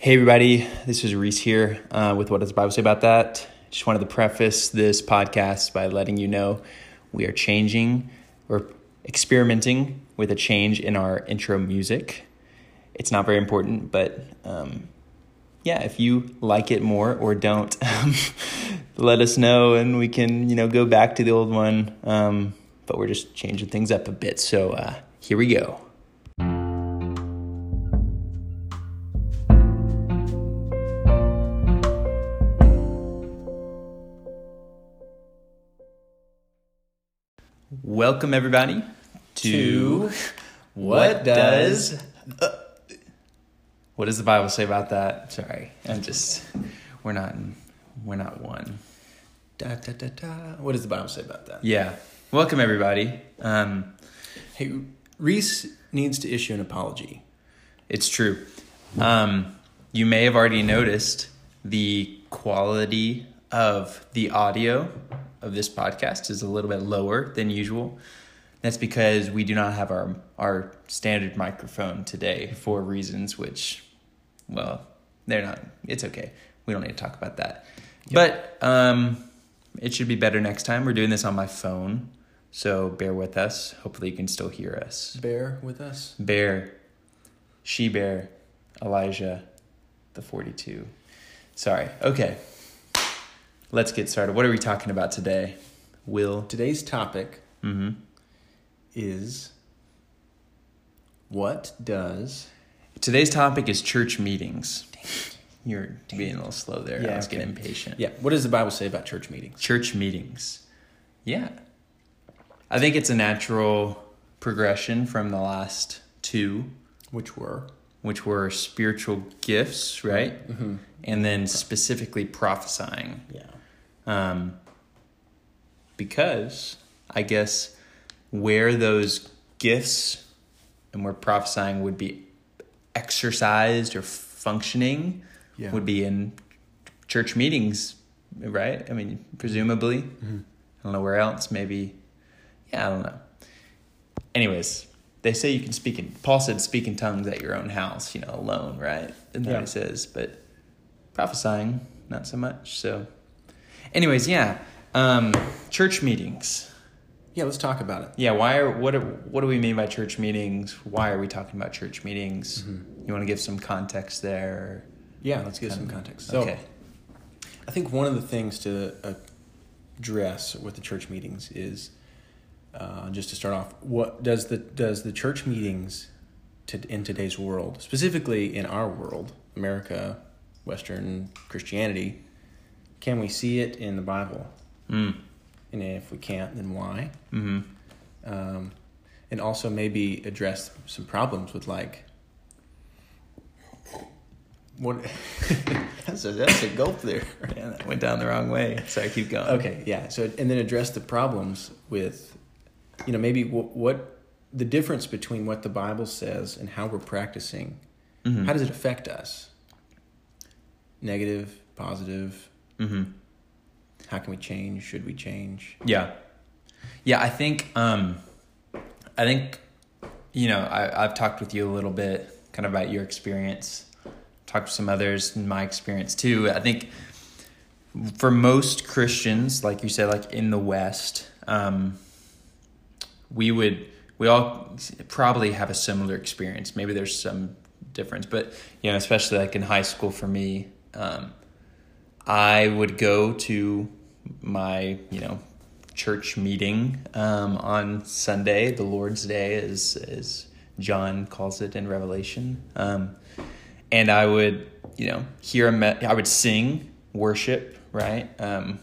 Hey, everybody, this is Reese here uh, with What Does the Bible Say About That? Just wanted to preface this podcast by letting you know we are changing or experimenting with a change in our intro music. It's not very important, but um, yeah, if you like it more or don't, um, let us know and we can, you know, go back to the old one. Um, but we're just changing things up a bit. So uh, here we go. Welcome, everybody, to, To What Does- what does the Bible say about that? Sorry, I'm just we're not we're not one. Da, da, da, da. What does the Bible say about that? Yeah, welcome everybody. Um, Hey, Reese needs to issue an apology. it's true. Um, you may have already noticed the quality of the audio of this podcast is a little bit lower than usual. That's because we do not have our our standard microphone today for reasons which, well, they're not. It's okay. We don't need to talk about that. But um, it should be better next time. We're doing this on my phone, so bear with us. Hopefully, you can still hear us. Bear with us. Bear, she bear, Elijah, the 42. Sorry. Okay. Let's get started. What are we talking about today? Will. Today's topic Mm-hmm. is what does Today's topic is church meetings. You're being a little slow there. Yeah, I was okay. getting impatient. yeah? What does the Bible say about church meetings? Church meetings. Yeah. I think it's a natural progression from the last two, Which were which were spiritual gifts, right? mm-hmm. And then specifically prophesying. yeah um, because I guess where those gifts and where prophesying would be exercised or functioning Yeah. would be in church meetings, right? I mean, presumably. Mhm. I don't know where else. Maybe, yeah, I don't know. Anyways, they say you can speak in. Paul said, "Speak in tongues at your own house," you know, alone, right? And Yeah. he says, but prophesying, not so much. So, anyways, yeah, um, church meetings. yeah. Let's talk about it. Yeah, why are what are, what do we mean by church meetings? Why are we talking about church meetings? You want to give some context there? Yeah, let's give some context. So, okay. I think one of the things to address with the church meetings is uh, just to start off. What does the does the church meetings to, in today's world, specifically in our world, America, Western Christianity, can we see it in the Bible? Mm. And if we can't, then why? Hmm. Um, and also maybe address some problems with like what that's a that's a gulp there. Yeah, that went down the wrong way. Sorry, keep going. Okay, yeah. So and then address the problems with, you know, maybe what, what the difference between what the Bible says and how we're practicing. Mhm. How does it affect us? Negative, positive. Mm-hmm. How can we change? Should we change? Yeah, yeah. I think, um, I think, you know, I, I've talked with you a little bit, kind of about your experience. Talked to some others in my experience too. I think for most Christians, like you said, like in the West, um, we would we all probably have a similar experience. Maybe there's some difference, but you know, especially like in high school for me, um, I would go to my you know church meeting um, on Sunday, the Lord's Day, as as John calls it in Revelation, um, and I would you know hear a me- I would sing worship, right? Um,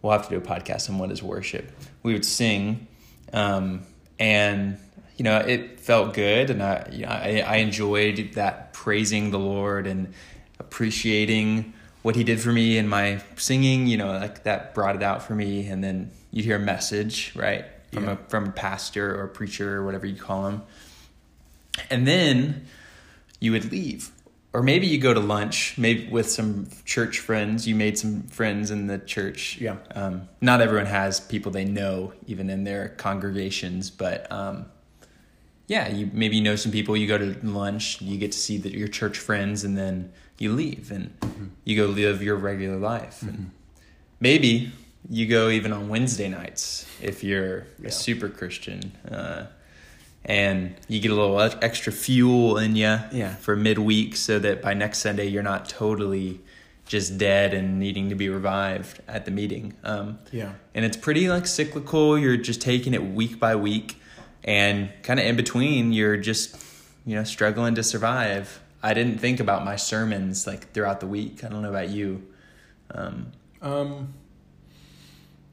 we'll have to do a podcast on what is worship. We would sing, um, and you know it felt good, and I, you know, I I enjoyed that praising the Lord and appreciating what He did for me in my singing. You know, like that brought it out for me, and then you'd hear a message, right, from Yeah. a from a pastor or a preacher or whatever you call him, and then you would leave or maybe you go to lunch maybe with some church friends you made some friends in the church Yeah. um, not everyone has people they know even in their congregations but um, yeah, you maybe you know some people. You go to lunch, you get to see the, your church friends, and then you leave and Mm-hmm. you go live your regular life. And maybe you go even on Wednesday nights if you're Yeah. a super Christian, uh, and you get a little extra fuel in you Yeah. for midweek, so that by next Sunday you're not totally just dead and needing to be revived at the meeting. Um, Yeah. and it's pretty like cyclical. You're just taking it week by week, and kind of in between, you're just you know struggling to survive. I didn't think about my sermons like throughout the week. I don't know about you. Um, Um.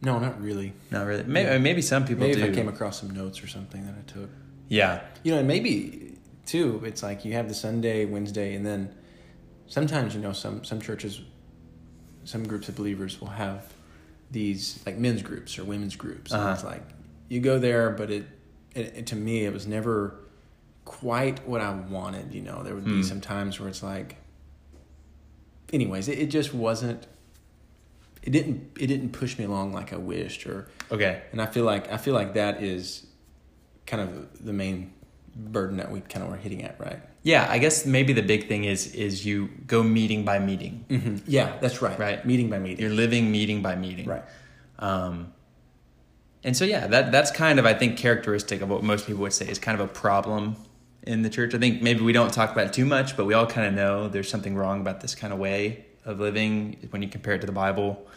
No, not really. not really. Maybe, maybe some people Maybe do. if I came across some notes or something that I took. yeah, You know, and maybe too, it's like you have the Sunday, Wednesday, and then sometimes you know some some churches, some groups of believers will have these like men's groups or women's groups. And Uh-huh. it's like you go there, but it, it, it to me it was never quite what I wanted. You know, there would Hmm. be some times where it's like, anyways, it, it just wasn't. It didn't. It didn't push me along like I wished, or okay, and I feel like I feel like that is kind of the main burden that we kind of were hitting at, right? yeah. I guess maybe the big thing is is you go meeting by meeting. Mm-hmm. Yeah, that's right. Right. Meeting by meeting. You're living meeting by meeting. right. Um, and so yeah, that that's kind of I think characteristic of what most people would say is kind of a problem in the church. I think maybe we don't talk about it too much, but we all kind of know there's something wrong about this kind of way of living when you compare it to the Bible.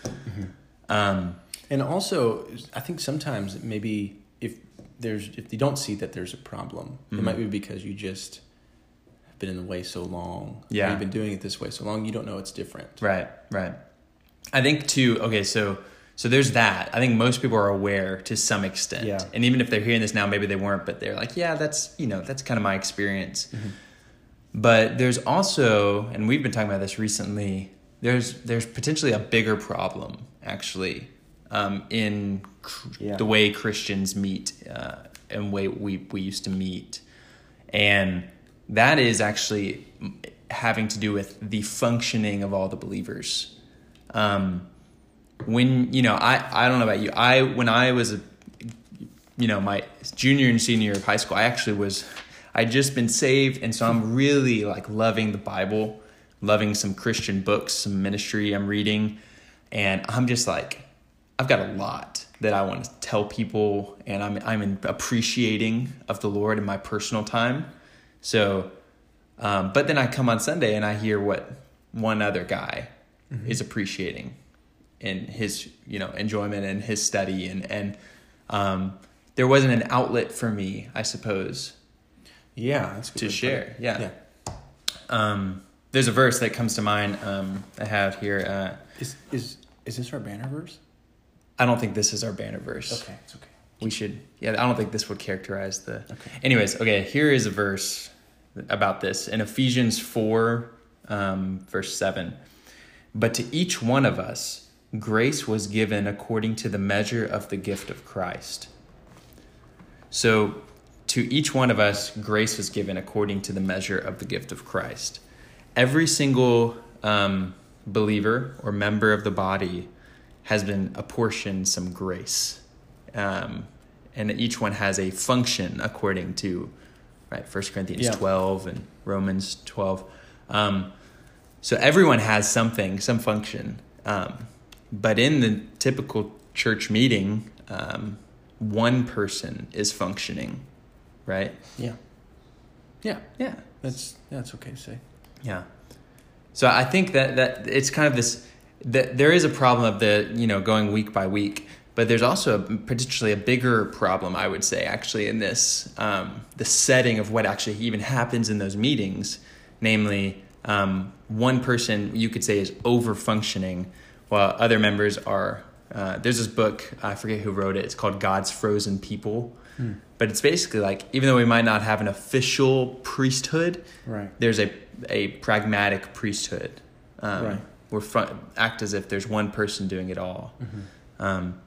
Um, And also, I think sometimes maybe if there's if you don't see that there's a problem, it Mhm. might be because you just have been in the way so long. Yeah. you've been doing it this way so long, you don't know it's different. right, right. I think too. Okay, so so there's that. I think most people are aware to some extent, Yeah. and even if they're hearing this now, maybe they weren't, but they're like, yeah, that's you know that's kind of my experience. But there's also, and we've been talking about this recently. There's there's potentially a bigger problem actually um, in cr- Yeah. the way Christians meet uh, and way we we used to meet, and that is actually having to do with the functioning of all the believers. Um, when you know, I I don't know about you. I when I was a you know my junior and senior year of high school, I actually was I'd just been saved, and so I'm really like loving the Bible, loving some Christian books, some ministry I'm reading, and I'm just like I've got a lot that I want to tell people, and I'm I'm in appreciating of the Lord in my personal time. So, um, but then I come on Sunday and I hear what one other guy is appreciating in his you know enjoyment and his study and and um, there wasn't an outlet for me, I suppose, Yeah, to share. Yeah. yeah. Um, there's a verse that comes to mind. Um, I have here. Uh, Is is is this our banner verse? I don't think this is our banner verse. Okay, it's okay. We should. Yeah, I don't think this would characterize the. Okay. Anyways, okay. Here is a verse about this in Ephesians four, um, verse seven. But to each one of us, grace was given according to the measure of the gift of Christ. So, to each one of us, grace was given according to the measure of the gift of Christ. Every single um, believer or member of the body has been apportioned some grace. Um, and each one has a function according to right First Corinthians Yeah. 12 and Romans 12. Um, so everyone has something, some function. Um, but in the typical church meeting, um, one person is functioning, right? Yeah. Yeah, Yeah. that's that's okay to say. Yeah. So I think that that it's kind of this that there is a problem of the you know going week by week, but there's also a, potentially a bigger problem I would say actually in this um, the setting of what actually even happens in those meetings, namely um, one person you could say is over functioning while other members are. Uh, there's this book I forget who wrote it. It's called God's Frozen People. But it's basically like even though we might not have an official priesthood, Right. there's a a pragmatic priesthood. Um, Right. We're front, act as if there's one person doing it all. Mm-hmm. Um,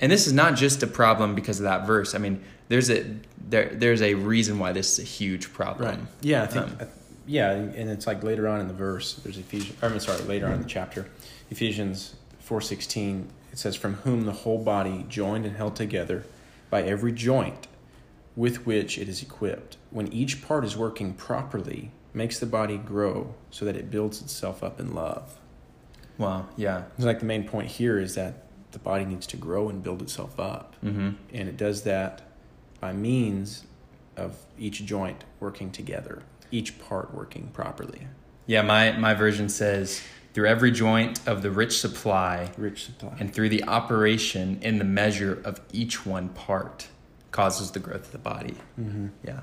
and this is not just a problem because of that verse. I mean, there's a there there's a reason why this is a huge problem. Right. Yeah, I think. Um, I- yeah, and it's like later on in the verse. There's Ephesians. I'm sorry, later on in the chapter, Ephesians four sixteen. It says, "From whom the whole body, joined and held together by every joint, with which it is equipped. When each part is working properly, makes the body grow so that it builds itself up in love. Wow. Yeah. It's like the main point here is that the body needs to grow and build itself up. Mm-hmm. And it does that by means of each joint working together, each part working properly. Yeah. My my version says through every joint of the rich supply Rich supply. and through the operation in the measure of each one part causes the growth of the body. mm-hmm. Yeah.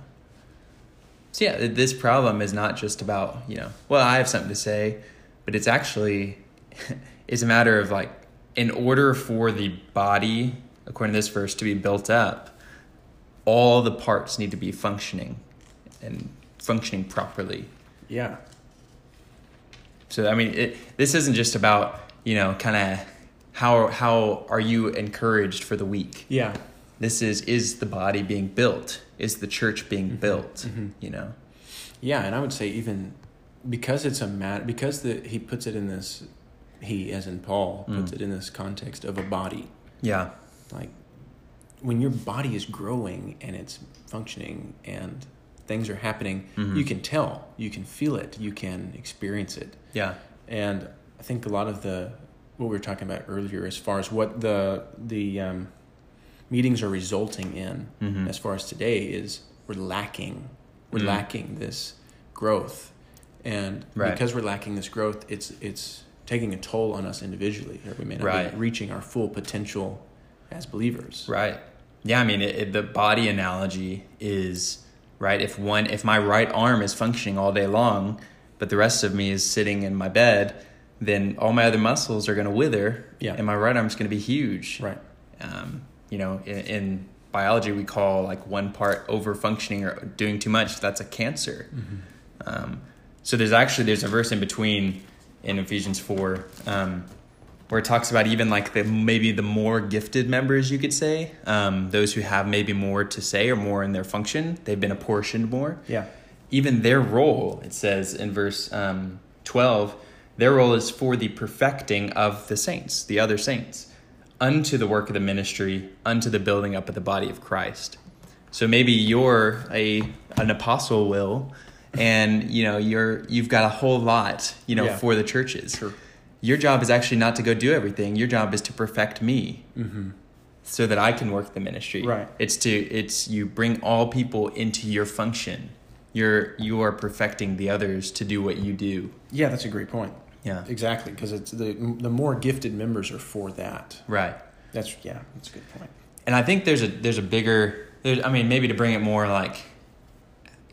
So yeah, this problem is not just about, you know, well, I have something to say, but it's actually it's a matter of like in order for the body, according to this verse, to be built up, all the parts need to be functioning and functioning properly. Yeah. So I mean, it, this isn't just about, you know, kind of how how are you encouraged for the week? Yeah. This is is the body being built? Is the church being built? Mhm. You know. Yeah, and I would say even because it's a matter because the he puts it in this he as in Paul puts Mm. it in this context of a body. Yeah. Like when your body is growing and it's functioning and things are happening, Mhm. you can tell, you can feel it, you can experience it. Yeah. And I think a lot of the what we were talking about earlier, as far as what the the um, meetings are resulting in, Mhm. as far as today, is we're lacking we're Mm. lacking this growth, and Right. because we're lacking this growth, it's it's taking a toll on us individually. Or we may not Right. be reaching our full potential as believers. Right. Yeah, I mean, it, it, the body analogy is right. If one, if my right arm is functioning all day long, but the rest of me is sitting in my bed, then all my other muscles are going to wither, Yeah. and my right arm's going to be huge. Right. Um, you know, in, in biology, we call like one part over functioning or doing too much. That's a cancer. Um, so there's actually there's a verse in between in Ephesians four um, where it talks about even like the maybe the more gifted members you could say um, those who have maybe more to say or more in their function they've been apportioned more Yeah. even their role it says in verse um, 12 their role is for the perfecting of the saints the other saints unto the work of the ministry unto the building up of the body of christ so maybe you're a an apostle will and you know you're you've got a whole lot you know Yeah. for the churches Sure. Your job is actually not to go do everything your job is to perfect me Mm-hmm. so that i can work the ministry Right. it's to it's you bring all people into your function you're you are perfecting the others to do what you do Yeah, that's a great point. yeah Exactly, because it's the the more gifted members are for that. right That's yeah, that's a good point. and i think there's a there's a bigger there's, i mean maybe to bring it more like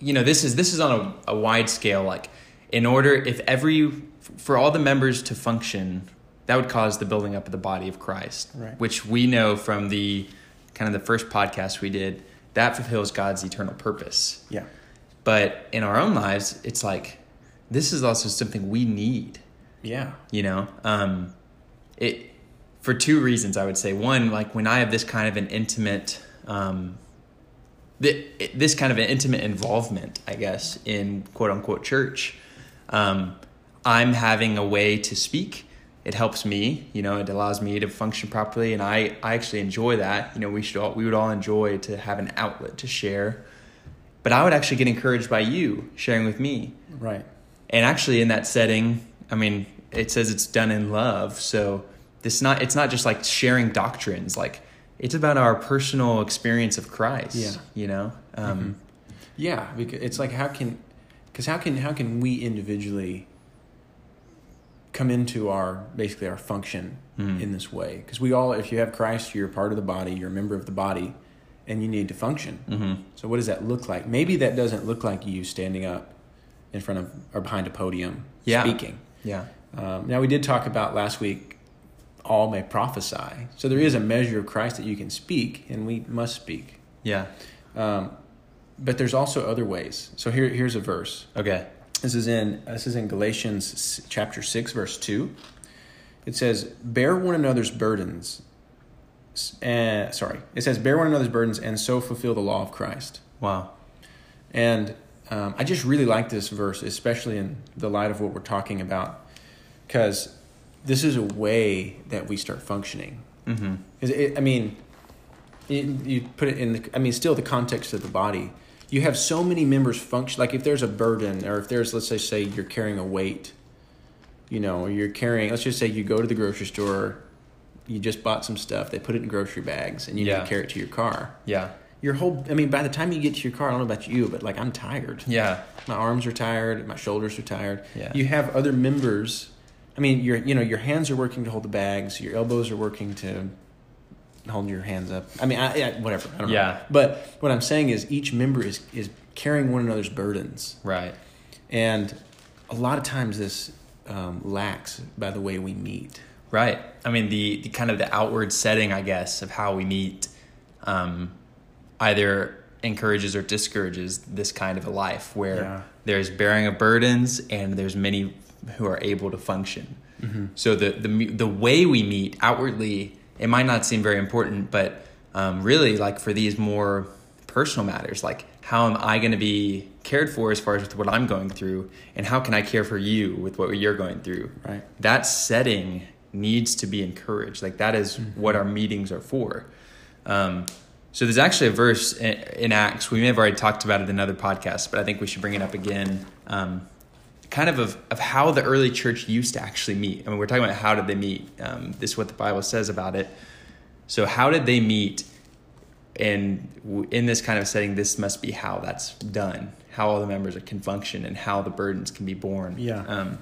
you know this is this is on a, a wide scale like in order if every for all the members to function that would cause the building up of the body of christ Right. which we know from the kind of the first podcast we did that fulfills god's eternal purpose Yeah. but in our own lives it's like this is also something we need Yeah. you know um it for two reasons i would say one like when i have this kind of an intimate um th- this kind of an intimate involvement i guess in quote unquote church um i'm having a way to speak. It helps me you know it allows me to function properly and i i actually enjoy that. You know we should all we would all enjoy to have an outlet to share. But i would actually get encouraged by you sharing with me. Right. and actually in that setting i mean it says it's done in love so this not it's not just like sharing doctrines. Like it's about our personal experience of christ Yeah. you know? Um, Yeah, because it's like how can, because how can how can we individually come into our basically our function Mhm. in this way? Because we all, if you have Christ, you're part of the body, you're a member of the body, and you need to function. mhm. So what does that look like? Maybe that doesn't look like you standing up in front of or behind a podium Yeah. speaking. yeah Um, now we did talk about last week. All may prophesy, so there is a measure of Christ that you can speak, and we must speak. yeah Um, but there's also other ways. So here, here's a verse. okay This is in this is in Galatians chapter six, verse two. It says, "Bear one another's burdens." Uh, sorry, it says, "Bear one another's burdens, and so fulfill the law of Christ." wow And um, I just really like this verse, especially in the light of what we're talking about, because this is a way that we start functioning. mm-hmm. it, I mean, you, you put it in the. I mean, still the context of the body. You have so many members function. Like if there's a burden, or if there's, let's say, say you're carrying a weight, you know, or you're carrying. Let's just say you go to the grocery store, you just bought some stuff. They put it in grocery bags, and you need to carry it to your car. Yeah. Your whole. I mean, by the time you get to your car, I don't know about you, but like I'm tired. Yeah. My arms are tired. My shoulders are tired. Yeah. You have other members. I mean, your you know your hands are working to hold the bags. Your elbows are working to hold your hands up. I mean, I, yeah, whatever. I don't know. Yeah. But what I'm saying is each member is is carrying one another's burdens, Right. and a lot of times this um, lacks by the way we meet. Right. I mean, the, the kind of the outward setting, I guess, of how we meet um, either encourages or discourages this kind of a life where Yeah. there's bearing of burdens and there's many who are able to function. So the, the the way we meet outwardly, it might not seem very important, but um, really, like for these more personal matters, like how am I going to be cared for as far as with what I'm going through, and how can I care for you with what you're going through? Right. that setting needs to be encouraged. Like that is Mm-hmm. what our meetings are for. Um, so there's actually a verse in, in Acts. We may have already talked about it in another podcast, but I think we should bring it up again. Um, kind of, of of how the early church used to actually meet. I mean, we're talking about how did they meet. Um, this is what the Bible says about it. So how did they meet? And in this kind of setting, this must be how that's done. How all the members can function and how the burdens can be borne. Yeah. Um,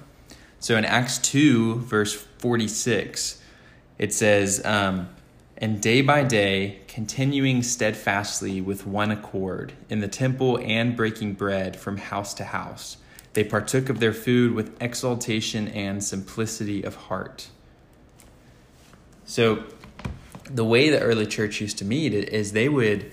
so in Acts 2, verse 46, it says, um, And day by day, continuing steadfastly with one accord in the temple and breaking bread from house to house, they partook of their food with exaltation and simplicity of heart. So the way the early church used to meet is they would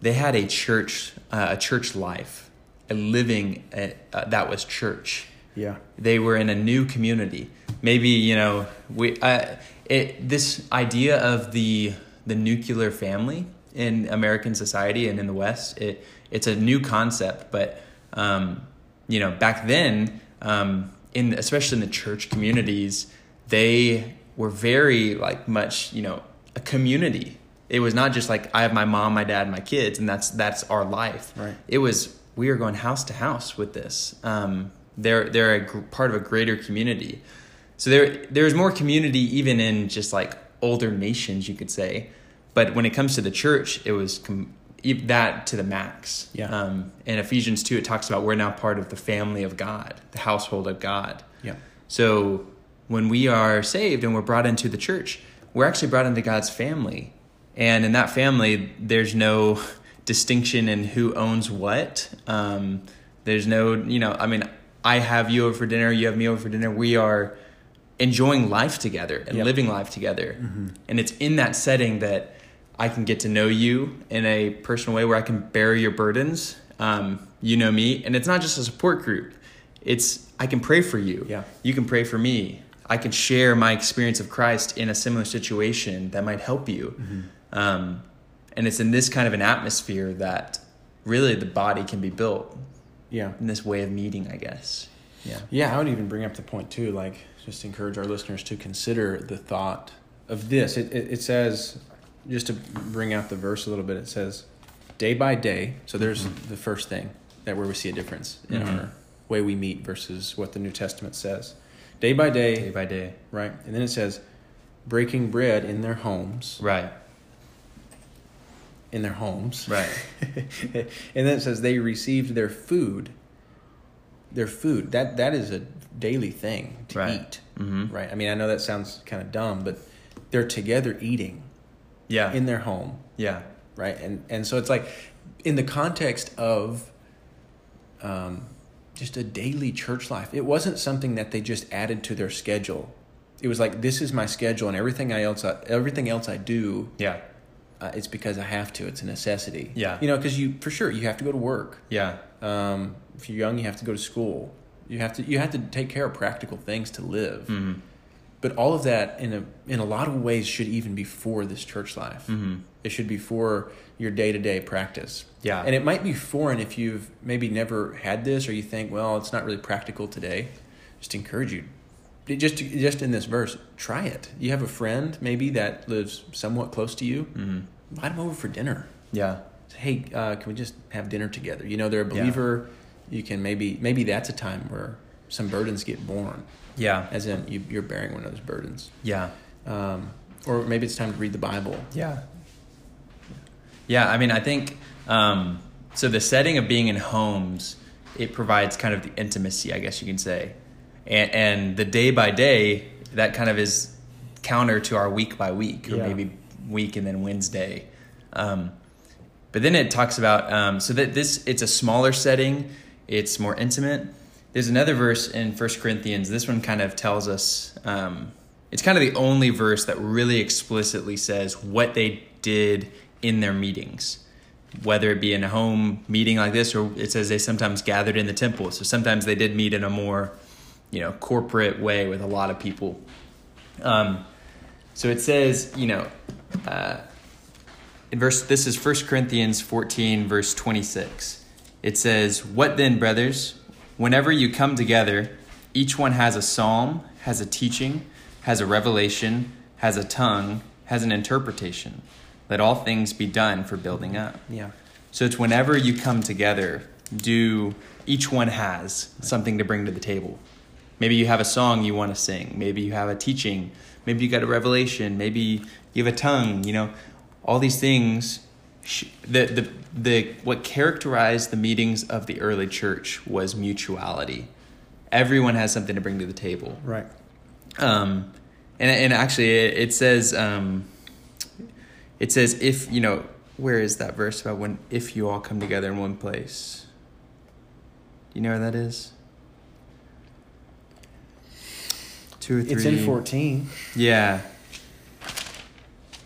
they had a church uh, a church life a living uh, uh, that was church Yeah. they were in a new community maybe you know we uh, it this idea of the the nuclear family in american society and in the west it it's a new concept but um, you know back then um, in especially in the church communities they were very like much you know a community it was not just like i have my mom my dad my kids and that's that's our life Right. it was we are going house to house with this. Um, they're they're a gr- part of a greater community. So there there's more community even in just like older nations, you could say. But when it comes to the church, it was com- that to the max. Yeah. Um, in Ephesians two, it talks about we're now part of the family of God, the household of God. Yeah. So when we are saved and we're brought into the church, we're actually brought into God's family. And in that family, there's no distinction in who owns what. Um, there's no, you know, I mean, I have you over for dinner, you have me over for dinner. We are enjoying life together and Yep. living life together. And it's in that setting that I can get to know you in a personal way where I can bear your burdens. Um, you know me, and it's not just a support group. It's I can pray for you. Yeah. You can pray for me. I can share my experience of Christ in a similar situation that might help you. Um, and it's in this kind of an atmosphere that really the body can be built Yeah. in this way of meeting, I guess. Yeah. Yeah, I would even bring up the point too, like just encourage our listeners to consider the thought of this. It, it, it says, just to bring out the verse a little bit, it says, day by day. So there's the first thing that where we see a difference in Mhm. our way we meet versus what the New Testament says. Day by day, Day by day. right? And then it says, breaking bread in their homes, Right. in their homes. Right. and then it says they received their food. Their food. That that is a daily thing to Right. eat. Mm-hmm. Right. I mean, I know that sounds kind of dumb, but they're together eating Yeah. in their home, yeah. right? And and so it's like in the context of um, just a daily church life. It wasn't something that they just added to their schedule. It was like this is my schedule, and everything I else I, everything else I do, Yeah. uh, it's because I have to. It's a necessity. Yeah. You know, because you for sure you have to go to work. Yeah. Um, if you're young, you have to go to school. You have to you have to take care of practical things to live. Mm-hmm. But all of that, in a in a lot of ways, should even be for this church life. Mm-hmm. It should be for your day to day practice. Yeah. And it might be foreign if you've maybe never had this, or you think, well, it's not really practical today. Just encourage you. Just just in this verse, try it. You have a friend maybe that lives somewhat close to you. Mm-hmm. invite them over for dinner. Yeah. Say, hey, uh, can we just have dinner together? You know, they're a believer. You can maybe maybe that's a time where some burdens get born, Yeah. as in you, you're bearing one of those burdens. Yeah. Um, or maybe it's time to read the Bible. Yeah. Yeah, I mean, I think um, so. The setting of being in homes it provides kind of the intimacy, I guess you can say, and, and the day by day that kind of is counter to our week by week, or Yeah. maybe week and then Wednesday. Um, but then it talks about um, so that this it's a smaller setting, it's more intimate. There's another verse in First Corinthians. This one kind of tells us um, it's kind of the only verse that really explicitly says what they did in their meetings, whether it be in a home meeting like this, or it says they sometimes gathered in the temple. So sometimes they did meet in a more, you know, corporate way with a lot of people. Um, so it says, you know, uh, in verse this is 1 Corinthians 14 verse 26. It says, "What then, brothers, whenever you come together, each one has a psalm, has a teaching, has a revelation, has a tongue, has an interpretation. Let all things be done for building up." Yeah. So it's whenever you come together, do each one has something to bring to the table. Maybe you have a song you want to sing. Maybe you have a teaching. Maybe you got a revelation. Maybe you have a tongue. You know, all these things. Sh- The the the what characterized the meetings of the early church was mutuality. Everyone has something to bring to the table. Right. Um, and and actually, it, it says um, it says if you know where is that verse about when if you all come together in one place. Do you know where that is? Two or three. It's in 14. Yeah.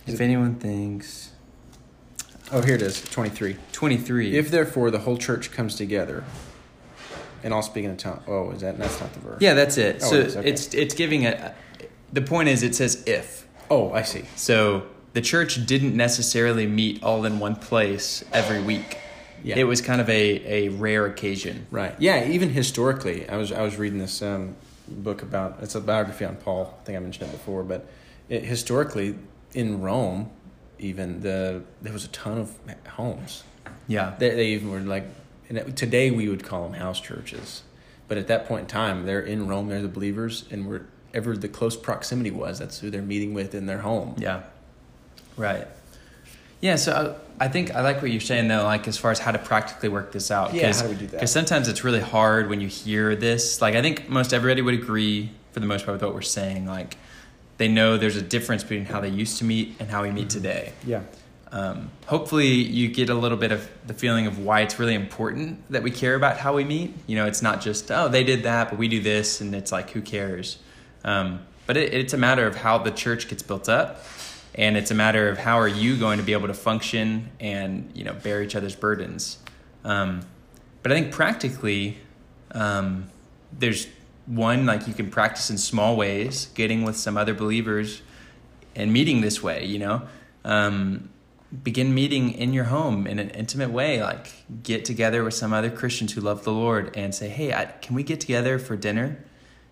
Is If it- anyone thinks Oh, here it is, 23. twenty three. If therefore the whole church comes together, and all speak in a tongue. Oh, is that that's not the verse? yeah, that's it. Oh, so it is, okay. it's it's giving a. The point is, it says if. Oh, I see. So the church didn't necessarily meet all in one place every week. Yeah. It was kind of a, a rare occasion. Right. Yeah. Even historically, I was I was reading this um, book about it's a biography on Paul. I think I mentioned it before, but it, historically in Rome, even the there was a ton of homes. Yeah. They, they even were like, and it- today we would call them house churches, but at that point in time, they're in Rome. They're the believers, and wherever the close proximity was, that's who they're meeting with in their home. Yeah. Right. Yeah, so I, I think I like what you're saying though, like as far as how to practically work this out. Yeah, how do we do that? Because sometimes it's really hard when you hear this. Like I think most everybody would agree for the most part with what we're saying. Like they know there's a difference between how they used to meet and how we meet today. Yeah. um, hopefully you get a little bit of the feeling of why it's really important that we care about how we meet you know it's not just oh they did that but we do this and it's like who cares um, but it, it's a matter of how the church gets built up and it's a matter of how are you going to be able to function and you know bear each other's burdens um, but i think practically um, there's one like you can practice in small ways getting with some other believers and meeting this way you know um, begin meeting in your home in an intimate way like get together with some other christians who love the lord and say hey I, can we get together for dinner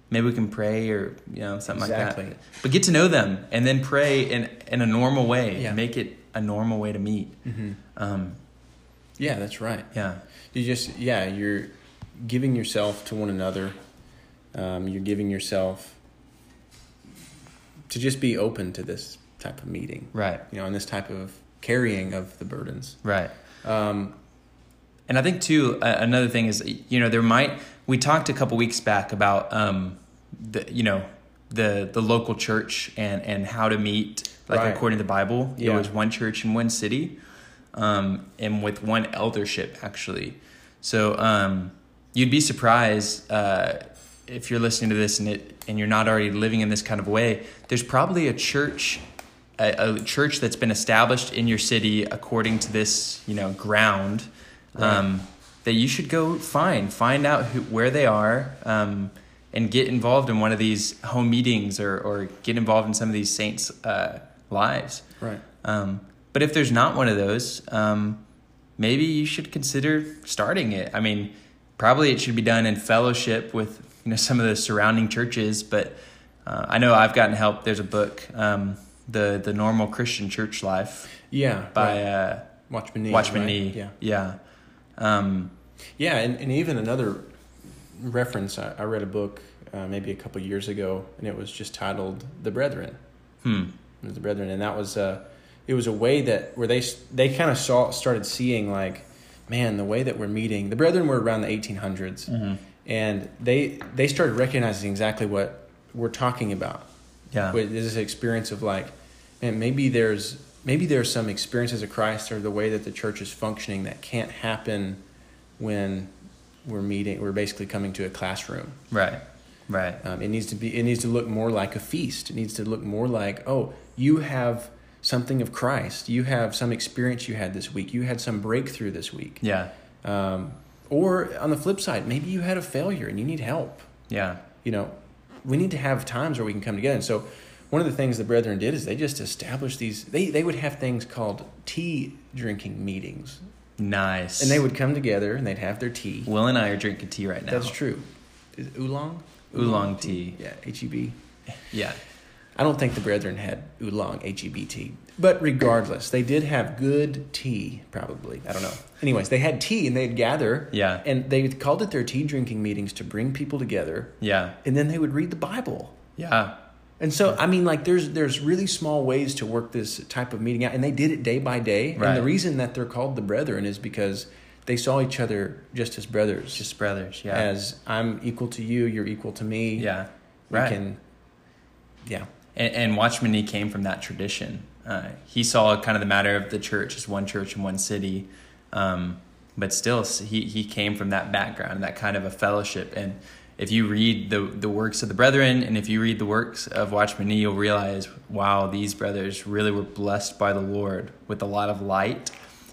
maybe we can pray or you know something like that but get to know them and then pray in in a normal way Yeah. make it a normal way to meet Mm-hmm. um, Yeah, that's right. yeah You just yeah, you're giving yourself to one another. Um, you're giving yourself to just be open to this type of meeting, right you know, and this type of carrying of the burdens. right Um, And I think too, uh, another thing is, you know, there might we talked a couple weeks back about, um, the you know, the the local church and and how to meet like Right. according to the Bible. Yeah. It was one church in one city, um, and with one eldership actually. So um, you'd be surprised uh, if you're listening to this and it and you're not already living in this kind of way. There's probably a church a, a church that's been established in your city according to this, you know, ground um, that you should go find, find out who, where they are, um, and get involved in one of these home meetings or, or get involved in some of these saints' uh, lives. right. Um, but if there's not one of those, um, maybe you should consider starting it. I mean, probably it should be done in fellowship with you know some of the surrounding churches. But uh, I know I've gotten help. There's a book, um, the the normal Christian church life. Yeah, by right. uh, Watchman Nee. Watchman right? Nee. Yeah, yeah, um, yeah, and, and even another reference. I, I read a book uh, maybe a couple years ago, and it was just titled "The Brethren." hmm, It was the Brethren, and that was uh, it was a way that where they they kind of saw started seeing like, man, the way that we're meeting. The Brethren were around the 1800s, mm-hmm. And they they started recognizing exactly what we're talking about. yeah, With this experience of like, man, maybe there's maybe there's some experiences of Christ or the way that the church is functioning that can't happen when we're meeting. We're basically coming to a classroom. right, right, Um, it needs to be. It needs to look more like a feast. It needs to look more like, oh, you have something of Christ. You have some experience you had this week. You had some breakthrough this week. yeah, Um, or on the flip side, maybe you had a failure and you need help. yeah, You know, we need to have times where we can come together. And so, one of the things the brethren did is they just established these. They they would have things called tea drinking meetings, nice. and they would come together and they'd have their tea. Will and I are drinking tea right now. That's true. Is it oolong? Oolong tea. Yeah, H E B. Yeah, I don't think the brethren had oolong, H E B T. But regardless, they did have good tea, probably. I don't know. Anyways, they had tea and they'd gather. Yeah. And they called it their tea drinking meetings to bring people together. yeah, And then they would read the Bible. yeah, And so, I mean, like, there's there's really small ways to work this type of meeting out, and they did it day by day. Right. And the reason that they're called the brethren is because they saw each other just as brothers, just brothers. Yeah, as I'm equal to you, you're equal to me. yeah, we right. can. Yeah, And, and Watchman Nee came from that tradition. Uh, he saw kind of the matter of the church as one church in one city, um, but still, he he came from that background, that kind of a fellowship. And if you read the the works of the brethren, and if you read the works of Watchman Nee, you'll realize, wow, these brothers really were blessed by the Lord with a lot of light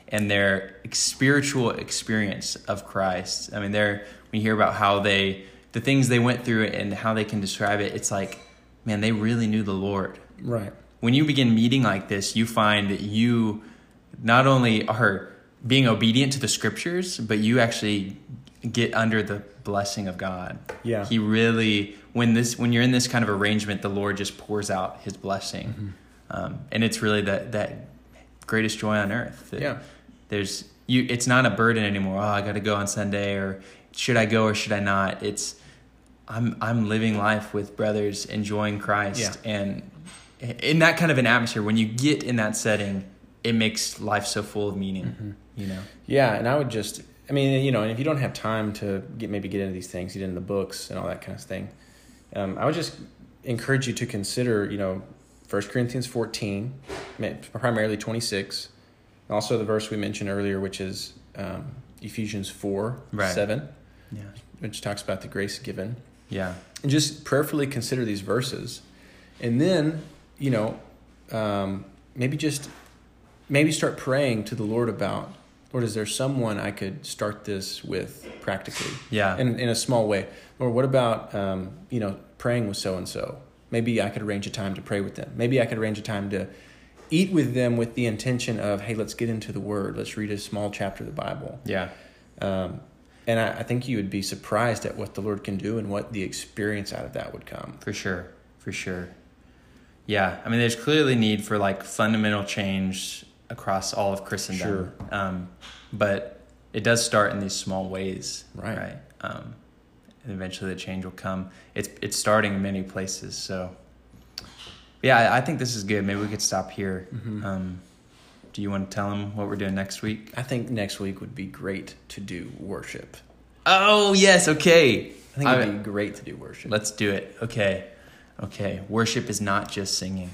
and their spiritual experience of Christ. I mean, they're we hear about how they the things they went through and how they can describe it. It's like, man, they really knew the Lord. right. When you begin meeting like this, you find that you not only are being obedient to the scriptures, but you actually get under the blessing of God. Yeah. He really when this when you're in this kind of arrangement, the Lord just pours out His blessing, Mm-hmm. um, and it's really that that greatest joy on earth. that Yeah. There's you. It's not a burden anymore. Oh, I got to go on Sunday, or should I go or should I not? It's I'm I'm living life with brothers, enjoying Christ, Yeah. and in that kind of an atmosphere. When you get in that setting, it makes life so full of meaning. Mm-hmm. You know. Yeah, and I would just, I mean, you know, and if you don't have time to get maybe get into these things, get into the books and all that kind of thing, um, I would just encourage you to consider, you know, 1 Corinthians 14, primarily 26, also the verse we mentioned earlier, which is um, Ephesians 4, Right. 7, Yeah. which talks about the grace given. Yeah. And just prayerfully consider these verses. And then, you know, um, maybe just, maybe start praying to the Lord about, Lord, is there someone I could start this with practically? Yeah. In, in a small way. Or what about, um, you know, praying with so and so? Maybe I could arrange a time to pray with them. Maybe I could arrange a time to eat with them with the intention of, hey, let's get into the Word. Let's read a small chapter of the Bible. Yeah. Um, and I, I think you would be surprised at what the Lord can do and what the experience out of that would come. For sure. For sure. Yeah. I mean, there's clearly need for like fundamental change across all of Christendom. Sure. Um, but it does start in these small ways. Right. Right. Um, and eventually the change will come. It's it's starting in many places. So, yeah, I, I think this is good. Maybe we could stop here. Mhm. Um, do you want to tell them what we're doing next week? I think next week would be great to do worship. Oh yes. Okay. I think it would be great to do worship. Let's do it. Okay. Okay. Worship is not just singing.